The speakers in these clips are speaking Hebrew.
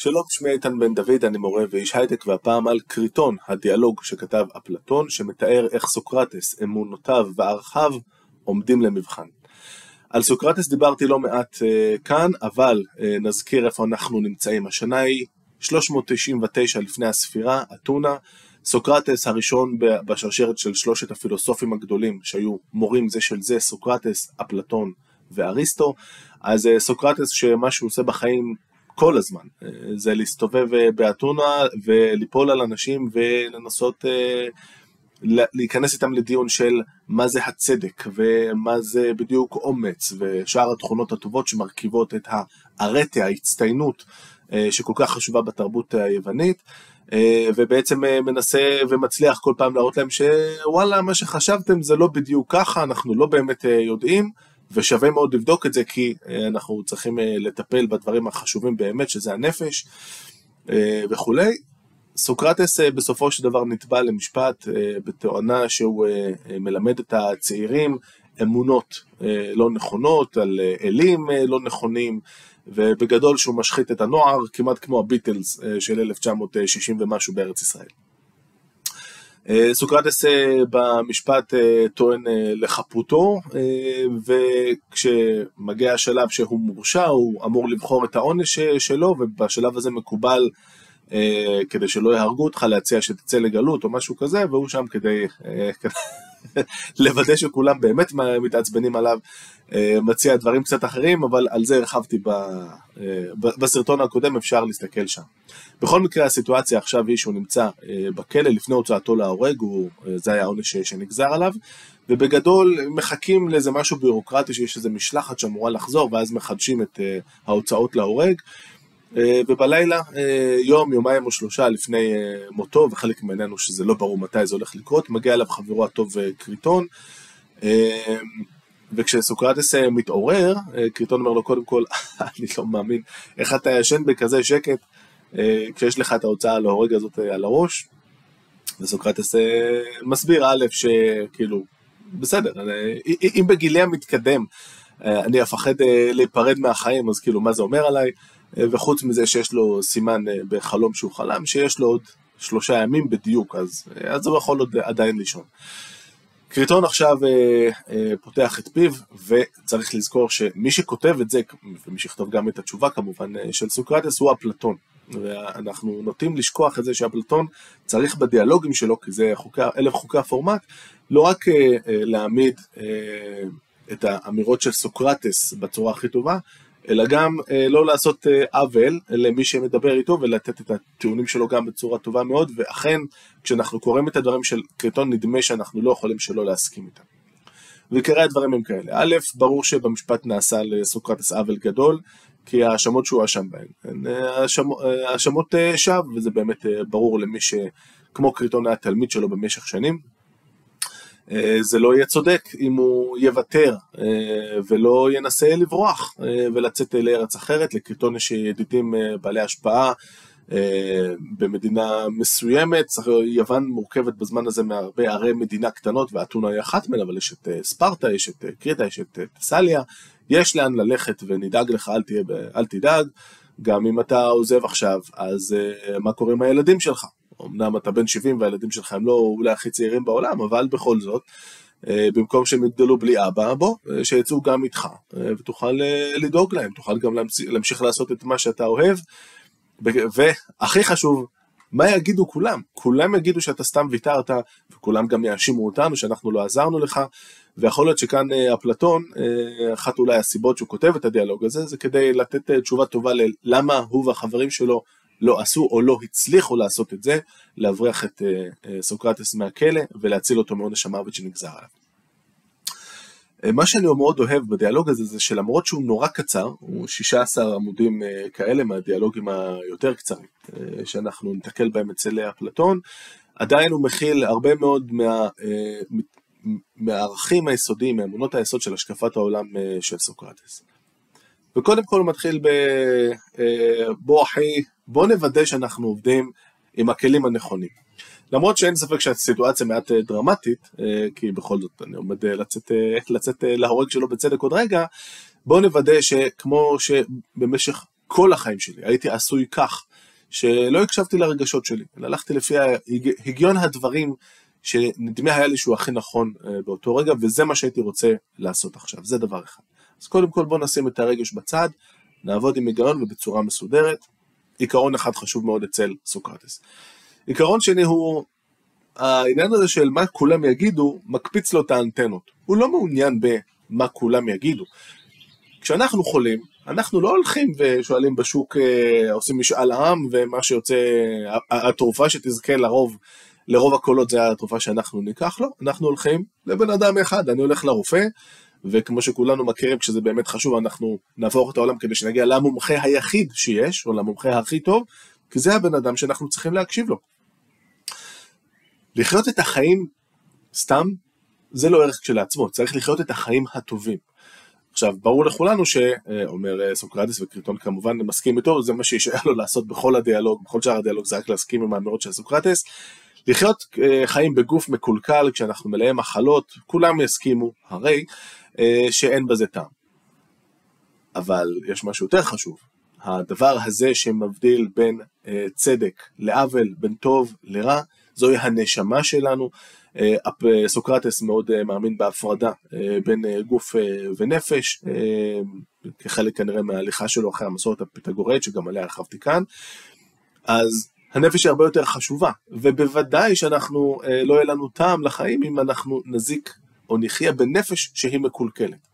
שלום, שמי איתן בן דוד, אני מורה ואיש הייטק, והפעם על קריטון, הדיאלוג שכתב אפלטון, שמתאר איך סוקרטס, אמונותיו וערכיו עומדים למבחן. על סוקרטס דיברתי לא מעט אה, כאן, אבל אה, נזכיר איפה אנחנו נמצאים. השנה היא 399 לפני הספירה, אתונה. סוקרטס הראשון בשרשרת של שלושת הפילוסופים הגדולים שהיו מורים זה של זה, סוקרטס, אפלטון ואריסטו. אז uh, סוקרטס שמה שהוא עושה בחיים כל הזמן, אה, זה להסתובב אה, באתונה וליפול על אנשים ולנסות אה, להיכנס איתם לדיון של מה זה הצדק ומה זה בדיוק אומץ ושאר התכונות הטובות שמרכיבות את הארטה, ההצטיינות שכל כך חשובה בתרבות היוונית ובעצם מנסה ומצליח כל פעם להראות להם שוואלה מה שחשבתם זה לא בדיוק ככה, אנחנו לא באמת יודעים ושווה מאוד לבדוק את זה כי אה, אנחנו צריכים אה, לטפל בדברים החשובים באמת, שזה הנפש אה, וכולי. סוקרטס בסופו של דבר נתבע למשפט בתואנה שהוא מלמד את הצעירים אמונות לא נכונות, על אלים לא נכונים, ובגדול שהוא משחית את הנוער, כמעט כמו הביטלס של 1960 ומשהו בארץ ישראל. אה, סוקרטס אה, במשפט אה, טוען לחפותו, וכשמגיע השלב שהוא מורשע, הוא אמור לבחור את העונש שלו, ובשלב הזה מקובל, כדי שלא יהרגו אותך, להציע שתצא לגלות או משהו כזה, והוא שם כדי לוודא שכולם באמת מתעצבנים עליו, מציע דברים קצת אחרים, אבל על זה הרחבתי בסרטון הקודם, אפשר להסתכל שם. בכל מקרה הסיטואציה עכשיו היא שהוא נמצא אה, בכלא לפני הוצאתו להורג, הוא, אה, זה היה העונש שנגזר עליו, ובגדול מחכים לאיזה משהו ביורוקרטי שיש איזה משלחת שאמורה לחזור ואז מחדשים את אה, ההוצאות להורג. ובלילה, יום, יומיים או שלושה לפני מותו, וחלק הוא שזה לא ברור מתי זה הולך לקרות, מגיע אליו חברו הטוב קריטון, וכשסוקרטס מתעורר, קריטון אומר לו קודם כל, אני לא מאמין, איך אתה ישן בכזה שקט, אה, כשיש לך את ההוצאה להורג הזאת אה, על הראש, וסוקרטס אה, מסביר א', שכאילו, בסדר, אם בגילי המתקדם אני אפחד להיפרד מהחיים, אז כאילו, מה זה אומר עליי? וחוץ מזה שיש לו סימן בחלום שהוא חלם, שיש לו עוד שלושה ימים בדיוק, אז, אז הוא יכול עוד עדיין לישון. קריטון עכשיו אה, אה, פותח את פיו, וצריך לזכור שמי שכותב את זה, ומי שיכתוב גם את התשובה כמובן אה, של סוקרטס, הוא אפלטון. ואנחנו נוטים לשכוח את זה שאפלטון צריך בדיאלוגים שלו, כי זה חוקי, אלה חוקי הפורמט, לא רק אה, אה, להעמיד אה, את האמירות של סוקרטס בצורה הכי טובה, אלא גם אה, לא לעשות אה, עוול למי שמדבר איתו ולתת את הטיעונים שלו גם בצורה טובה מאוד, ואכן כשאנחנו קוראים את הדברים של קריטון נדמה שאנחנו לא יכולים שלא להסכים איתם. ועיקרי הדברים הם כאלה, א', ברור שבמשפט נעשה לסוקרטס עוול גדול, כי ההאשמות שהוא אשם בהן. הן אה, האשמות שווא, וזה באמת ברור למי שכמו קריטון היה תלמיד שלו במשך שנים, זה לא יהיה צודק אם הוא יוותר אה, ולא ינסה לברוח אה, ולצאת לארץ אחרת, לקריטון יש ידידים בעלי השפעה במדינה מסוימת, יוון מורכבת בזמן הזה מהרבה ערי מדינה קטנות ואתונה היא אחת מהן, אבל יש את ספרטה, יש את קריטה, יש את טסליה, יש לאן ללכת ונדאג לך, אל, תהיה, אל תדאג, גם אם אתה עוזב עכשיו, אז מה קורה עם הילדים שלך? אמנם אתה בן 70 והילדים שלך הם לא אולי הכי צעירים בעולם, אבל בכל זאת, אה, במקום שהם יגדלו בלי אבא, בוא, אה, שיצאו גם איתך, אה, ותוכל לדאוג להם, תוכל גם להמשיך לעשות את מה שאתה אוהב, והכי חשוב, מה יגידו כולם? כולם יגידו שאתה סתם ויתרת, וכולם גם יאשימו אותנו שאנחנו לא עזרנו לך, ויכול להיות שכאן אפלטון, אחת אולי הסיבות שהוא כותב את הדיאלוג הזה, זה כדי לתת תשובה טובה ללמה הוא והחברים שלו לא עשו או לא הצליחו לעשות את זה, להבריח את אה, אה, סוקרטס מהכלא ולהציל אותו מעונש המוות שנגזר עליו. אה, מה שאני מאוד אוהב בדיאלוג הזה זה שלמרות שהוא נורא קצר, הוא 16 עמודים כאלה מהדיאלוגים היותר קצרים שאנחנו נתקל בהם אצל אפלטון, עדיין הוא מכיל הרבה מאוד מה, מהערכים היסודיים, מאמונות היסוד של השקפת העולם של סוקרטס. וקודם כל הוא מתחיל ב... בוא אחי, בוא נוודא שאנחנו עובדים עם הכלים הנכונים. למרות שאין ספק שהסיטואציה מעט אה, דרמטית, אה, כי בכל זאת אני עומד אה, לצאת, לצאת להורג שלו בצדק עוד רגע, בוא נוודא שכמו שבמשך כל החיים שלי הייתי עשוי כך שלא הקשבתי לרגשות שלי, אלא הלכתי לפי הגיון הדברים שנדמה היה לי שהוא הכי נכון באותו רגע, וזה מה שהייתי רוצה לעשות עכשיו, זה דבר אחד. אז קודם כל בואו נשים את הרגש בצד, נעבוד עם היגיון ובצורה מסודרת. עיקרון אחד חשוב מאוד אצל סוקרטס. עיקרון שני הוא העניין הזה של מה כולם יגידו, מקפיץ לו את האנטנות. הוא לא מעוניין במה כולם יגידו. כשאנחנו חולים, אנחנו לא הולכים ושואלים בשוק, אה, עושים משאל עם, ומה שיוצא, התרופה שתזכה לרוב, לרוב הקולות זה התרופה שאנחנו ניקח, לא, אנחנו הולכים לבן אדם אחד, אני הולך לרופא, וכמו שכולנו מכירים, כשזה באמת חשוב, אנחנו נעבור את העולם כדי שנגיע למומחה היחיד שיש, או למומחה הכי טוב, כי זה הבן אדם שאנחנו צריכים להקשיב לו. לחיות את החיים סתם, זה לא ערך כשלעצמו, צריך לחיות את החיים הטובים. עכשיו, ברור לכולנו שאומר אה, סוקרטס וקריטון כמובן מסכים איתו, זה מה שישאר לו לעשות בכל הדיאלוג, בכל שאר הדיאלוג זה רק להסכים עם האמירות של סוקרטס. לחיות אה, חיים בגוף מקולקל כשאנחנו מלאי מחלות, כולם יסכימו, הרי אה, שאין בזה טעם. אבל יש משהו יותר חשוב, הדבר הזה שמבדיל בין צדק לעוול, בין טוב לרע, זוהי הנשמה שלנו. אה, סוקרטס מאוד אה, מאמין בהפרדה אה, בין גוף ונפש, כחלק כנראה מההליכה שלו אחרי המסורת הפיתגורית, שגם עליה הרחבתי כאן. אז הנפש היא הרבה יותר חשובה, ובוודאי שאנחנו, לא יהיה לנו טעם לחיים אם אנחנו נזיק או נחיה בנפש שהיא מקולקלת.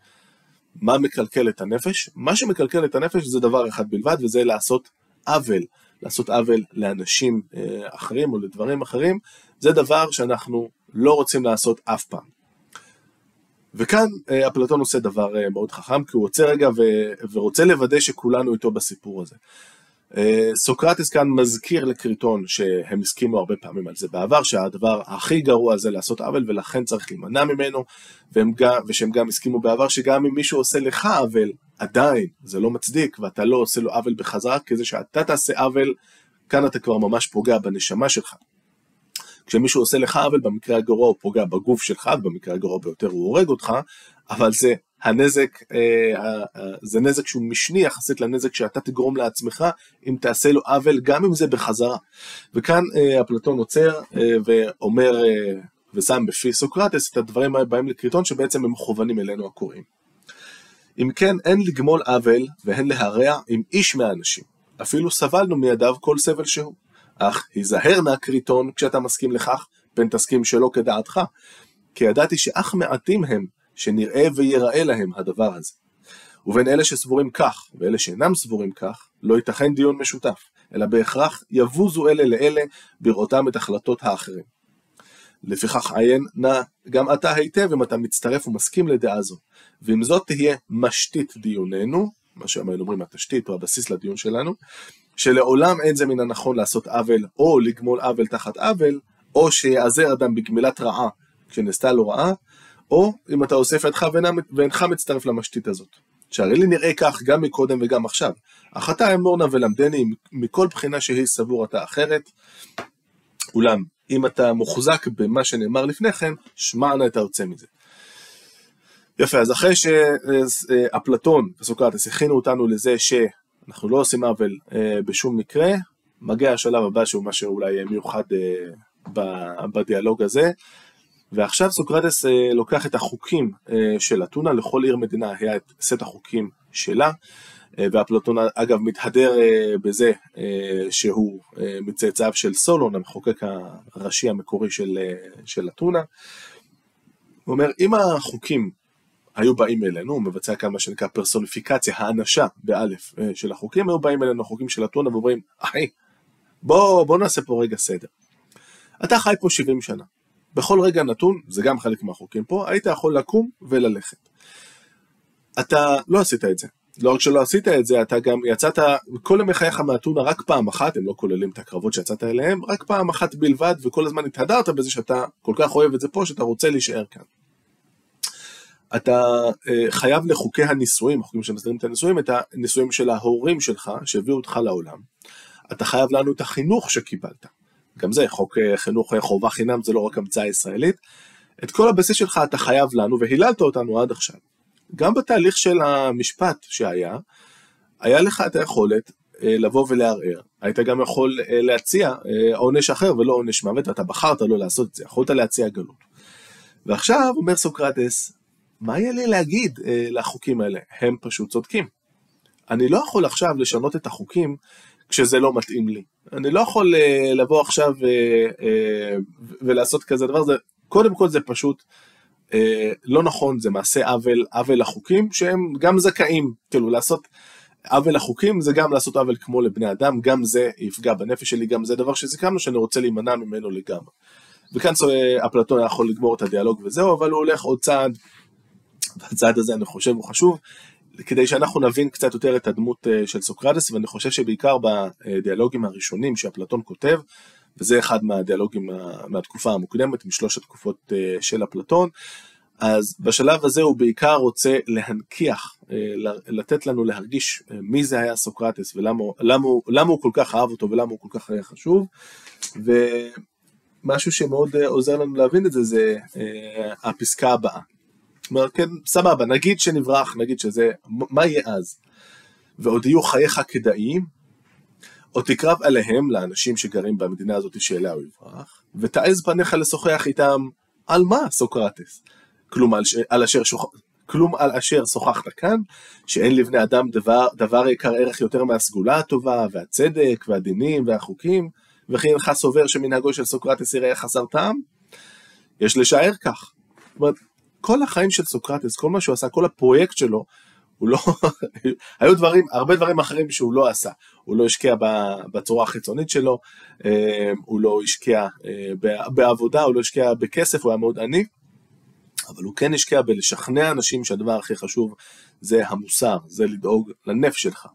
מה מקלקל את הנפש? מה שמקלקל את הנפש זה דבר אחד בלבד, וזה לעשות עוול. לעשות עוול לאנשים אחרים או לדברים אחרים, זה דבר שאנחנו לא רוצים לעשות אף פעם. וכאן אה, אפלטון עושה דבר אה, מאוד חכם, כי הוא עוצר רגע ו- ורוצה לוודא שכולנו איתו בסיפור הזה. אה, סוקרטס כאן מזכיר לקריטון שהם הסכימו הרבה פעמים על זה בעבר, שהדבר הכי גרוע זה לעשות עוול ולכן צריך להימנע ממנו, גם, ושהם גם הסכימו בעבר שגם אם מישהו עושה לך עוול, עדיין זה לא מצדיק ואתה לא עושה לו עוול בחזרה, כי זה שאתה תעשה עוול, כאן אתה כבר ממש פוגע בנשמה שלך. כשמישהו עושה לך עוול, במקרה הגרוע הוא פוגע בגוף שלך, במקרה הגרוע ביותר הוא הורג אותך, אבל זה הנזק, אה, זה נזק שהוא משני יחסית לנזק שאתה תגרום לעצמך, אם תעשה לו עוול, גם אם זה בחזרה. וכאן אה, אפלטון עוצר אה, ואומר, ושם בפי סוקרטס את הדברים הבאים לקריטון, שבעצם הם מכוונים אלינו הקוראים. אם כן, אין לגמול עוול והן להרע עם איש מהאנשים, אפילו סבלנו מידיו כל סבל שהוא. אך היזהר נא קריטון כשאתה מסכים לכך, פן תסכים שלא כדעתך, כי ידעתי שאך מעטים הם שנראה ויראה להם הדבר הזה. ובין אלה שסבורים כך, ואלה שאינם סבורים כך, לא ייתכן דיון משותף, אלא בהכרח יבוזו אלה לאלה בראותם את החלטות האחרים. לפיכך עיין נא גם אתה היטב אם אתה מצטרף ומסכים לדעה זו, ואם זאת תהיה משתית דיוננו, מה שהיינו אומרים התשתית או הבסיס לדיון שלנו, שלעולם אין זה מן הנכון לעשות עוול או לגמול עוול תחת עוול, או שיעזר אדם בגמילת רעה כשנעשתה לו רעה, או אם אתה אוסף ידך ואינך מצטרף למשתית הזאת. שהרי לי נראה כך גם מקודם וגם עכשיו. אך אתה אמורנה ולמדני מכל בחינה שהיא סבור אתה אחרת. אולם, אם אתה מוחזק במה שנאמר לפני כן, שמע נא את היוצא מזה. יפה, אז אחרי שאפלטון וסוקרטס הכינו אותנו לזה שאנחנו לא עושים עוול אה, בשום מקרה, מגיע השלב הבא שהוא מה שאולי מיוחד אה, בדיאלוג הזה, ועכשיו סוקרטס אה, לוקח את החוקים אה, של אתונה, לכל עיר מדינה היה את סט החוקים שלה, אה, ואפלטון אגב מתהדר בזה שהוא מצאצאיו של סולון, המחוקק הראשי המקורי של, של אתונה. הוא אומר, אם החוקים היו באים אלינו, הוא מבצע כאן מה שנקרא פרסוניפיקציה, האנשה באלף של החוקים, היו באים אלינו החוקים של אתונה ואומרים, אחי, בוא, בוא נעשה פה רגע סדר. אתה חי פה 70 שנה. בכל רגע נתון, זה גם חלק מהחוקים פה, היית יכול לקום וללכת. אתה לא עשית את זה. לא רק שלא עשית את זה, אתה גם יצאת כל ימי חייך מאתונה רק פעם אחת, הם לא כוללים את הקרבות שיצאת אליהם, רק פעם אחת בלבד, וכל הזמן התהדרת בזה שאתה כל כך אוהב את זה פה, שאתה רוצה להישאר כאן. אתה אה, חייב לחוקי הנישואים, החוקים שמסדירים את הנישואים, את הנישואים של ההורים שלך, שהביאו אותך לעולם. אתה חייב לנו את החינוך שקיבלת. גם זה, חוק אה, חינוך אה, חובה חינם זה לא רק המצאה ישראלית. את כל הבסיס שלך אתה חייב לנו, והיללת אותנו עד עכשיו. גם בתהליך של המשפט שהיה, היה לך את היכולת לבוא ולערער, היית גם יכול להציע עונש אחר ולא עונש מוות, ואתה בחרת לא לעשות את זה, יכולת להציע גלות. ועכשיו אומר סוקרטס, מה יהיה לי להגיד לחוקים האלה? הם פשוט צודקים. אני לא יכול עכשיו לשנות את החוקים כשזה לא מתאים לי. אני לא יכול לבוא עכשיו ולעשות כזה דבר, זה, קודם כל זה פשוט אה, לא נכון, זה מעשה עוול, עוול לחוקים שהם גם זכאים, כאילו לעשות עוול לחוקים זה גם לעשות עוול כמו לבני אדם, גם זה יפגע בנפש שלי, גם זה דבר שסיכמנו שאני רוצה להימנע ממנו לגמרי. וכאן אפלטון יכול לגמור את הדיאלוג וזהו, אבל הוא הולך עוד צעד, והצעד הזה אני חושב הוא חשוב, כדי שאנחנו נבין קצת יותר את הדמות אה, של סוקרטס, ואני חושב שבעיקר בדיאלוגים הראשונים שאפלטון כותב, וזה אחד מהדיאלוגים מהתקופה המוקדמת, משלוש התקופות אה, של אפלטון. אז בשלב הזה הוא בעיקר רוצה להנכיח, אה, לתת לנו להרגיש מי זה היה סוקרטס ולמה למה, למה הוא כל כך אהב אותו ולמה הוא כל כך היה חשוב. ומשהו שמאוד עוזר לנו להבין את זה זה הפסקה הבאה. זאת אומרת, כן, סבבה, נגיד שנברח, נגיד שזה, מה יהיה אז? ועוד יהיו חייך כדאיים, או תקרב עליהם, לאנשים שגרים במדינה הזאת שאליה הוא יברח, ותעז פניך לשוחח איתם על מה, סוקרטס? כלום על, ש... על אשר שוח... כלום על אשר שוחחת כאן, שאין לבני אדם דבר, דבר יקר ערך יותר מהסגולה הטובה, והצדק, והדינים, והחוקים, וכי אינך סובר שמנהגו של סוקרטס יראה חסר טעם? יש לשער כך. זאת אומרת, כל החיים של סוקרטס, כל מה שהוא עשה, כל הפרויקט שלו, הוא לא, היו דברים, הרבה דברים אחרים שהוא לא עשה. הוא לא השקיע בצורה החיצונית שלו, אה, הוא לא השקיע אה, בעבודה, הוא לא השקיע בכסף, הוא היה מאוד עני, אבל הוא כן השקיע בלשכנע אנשים שהדבר הכי חשוב זה המוסר, זה לדאוג לנפש שלך,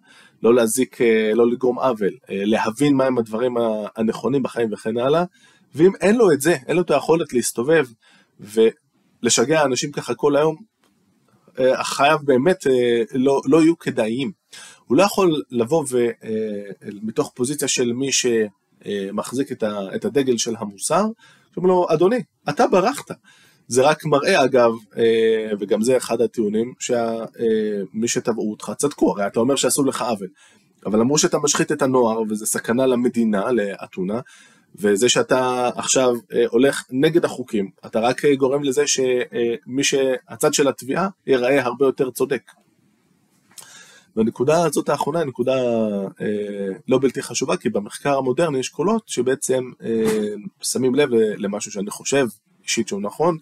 לא להזיק, אה, לא לגרום עוול, להבין מהם הדברים הנכונים בחיים וכן הלאה, ואם אין לו את זה, אין לו את היכולת להסתובב ולשגע אנשים ככה כל היום, חייו באמת לא, לא יהיו כדאיים. הוא לא יכול לבוא ומתוך אה, פוזיציה של מי שמחזיק את הדגל של המוסר, שאומר לו, אדוני, אתה ברחת. זה רק מראה אגב, אה, וגם זה אחד הטיעונים, שמי שתבעו אותך צדקו, הרי אתה אומר שעשו לך עוול. אבל אמרו שאתה משחית את הנוער, וזה סכנה למדינה, לאתונה, וזה שאתה עכשיו אה, הולך נגד החוקים, אתה רק גורם לזה שמי שהצד של התביעה ייראה הרבה יותר צודק. והנקודה הזאת האחרונה היא נקודה אה, לא בלתי חשובה, כי במחקר המודרני יש קולות שבעצם אה, שמים לב למשהו שאני חושב אישית שהוא נכון.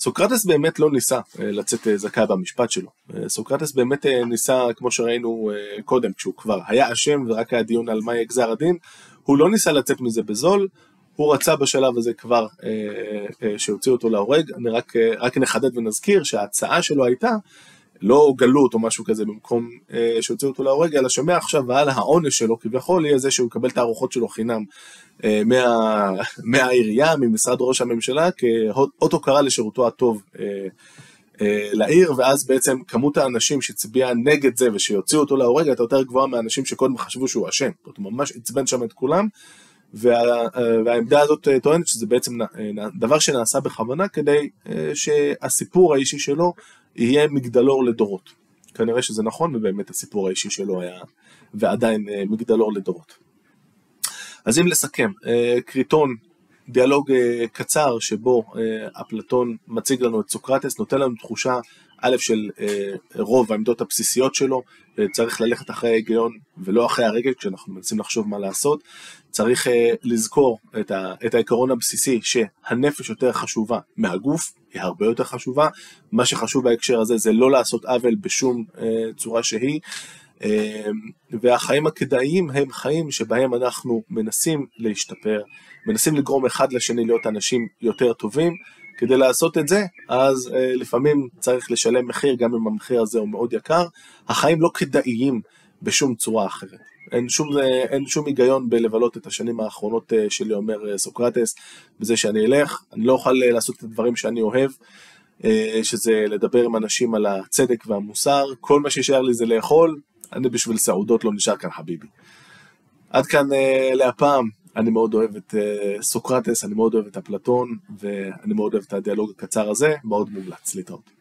סוקרטס באמת לא ניסה אה, לצאת אה, זכאי במשפט שלו. אה, סוקרטס באמת אה, ניסה, כמו שראינו אה, קודם, כשהוא כבר היה אשם ורק היה דיון על מה יהיה גזר הדין, הוא לא ניסה לצאת מזה בזול, הוא רצה בשלב הזה כבר אה, אה, שהוציאו אותו להורג, אני רק, אה, רק נחדד ונזכיר שההצעה שלו הייתה לא גלות או משהו כזה במקום אה, שהוציאו אותו להורג, אלא שמעכשיו והלאה העונש שלו כביכול יהיה זה שהוא יקבל את הארוחות שלו חינם אה, מה, מהעירייה, ממשרד ראש הממשלה, כאות הוקרה לשירותו הטוב אה, לעיר, ואז בעצם כמות האנשים שהצביעה נגד זה ושיוציאו אותו להורג הייתה יותר גבוהה מהאנשים שקודם חשבו שהוא אשם, זאת אומרת ממש עצבן שם את כולם. וה, אה, והעמדה הזאת אה, טוענת שזה בעצם אה, דבר שנעשה בכוונה כדי שהסיפור האישי שלו יהיה מגדלור לדורות. כנראה שזה נכון, ובאמת הסיפור האישי שלו היה ועדיין אה, מגדלור לדורות. אז אם לסכם, אה, קריטון, דיאלוג אה, קצר שבו אפלטון מציג לנו את סוקרטס, נותן לנו תחושה א' של רוב העמדות הבסיסיות שלו, צריך ללכת אחרי ההיגיון ולא אחרי הרגל כשאנחנו מנסים לחשוב מה לעשות, צריך לזכור את העיקרון הבסיסי שהנפש יותר חשובה מהגוף, היא הרבה יותר חשובה. מה שחשוב בהקשר הזה זה לא לעשות עוול בשום אה, צורה שהיא. אה, והחיים הכדאיים הם חיים שבהם אנחנו מנסים להשתפר, מנסים לגרום אחד לשני להיות אנשים יותר טובים. כדי לעשות את זה, אז אה, לפעמים צריך לשלם מחיר, גם אם המחיר הזה הוא מאוד יקר. החיים לא כדאיים בשום צורה אחרת. אין שום, אין שום היגיון בלבלות את השנים האחרונות אה, שלי, אומר אה, סוקרטס, בזה שאני אלך, אני לא אוכל אה, לעשות את הדברים שאני אוהב, שזה לדבר עם אנשים על הצדק והמוסר, כל מה שישאר לי זה לאכול, אני בשביל סעודות לא נשאר כאן חביבי. עד כאן להפעם, אני מאוד אוהב את סוקרטס, אני מאוד אוהב את אפלטון, ואני מאוד אוהב את הדיאלוג הקצר הזה, מאוד מומלץ להתראות.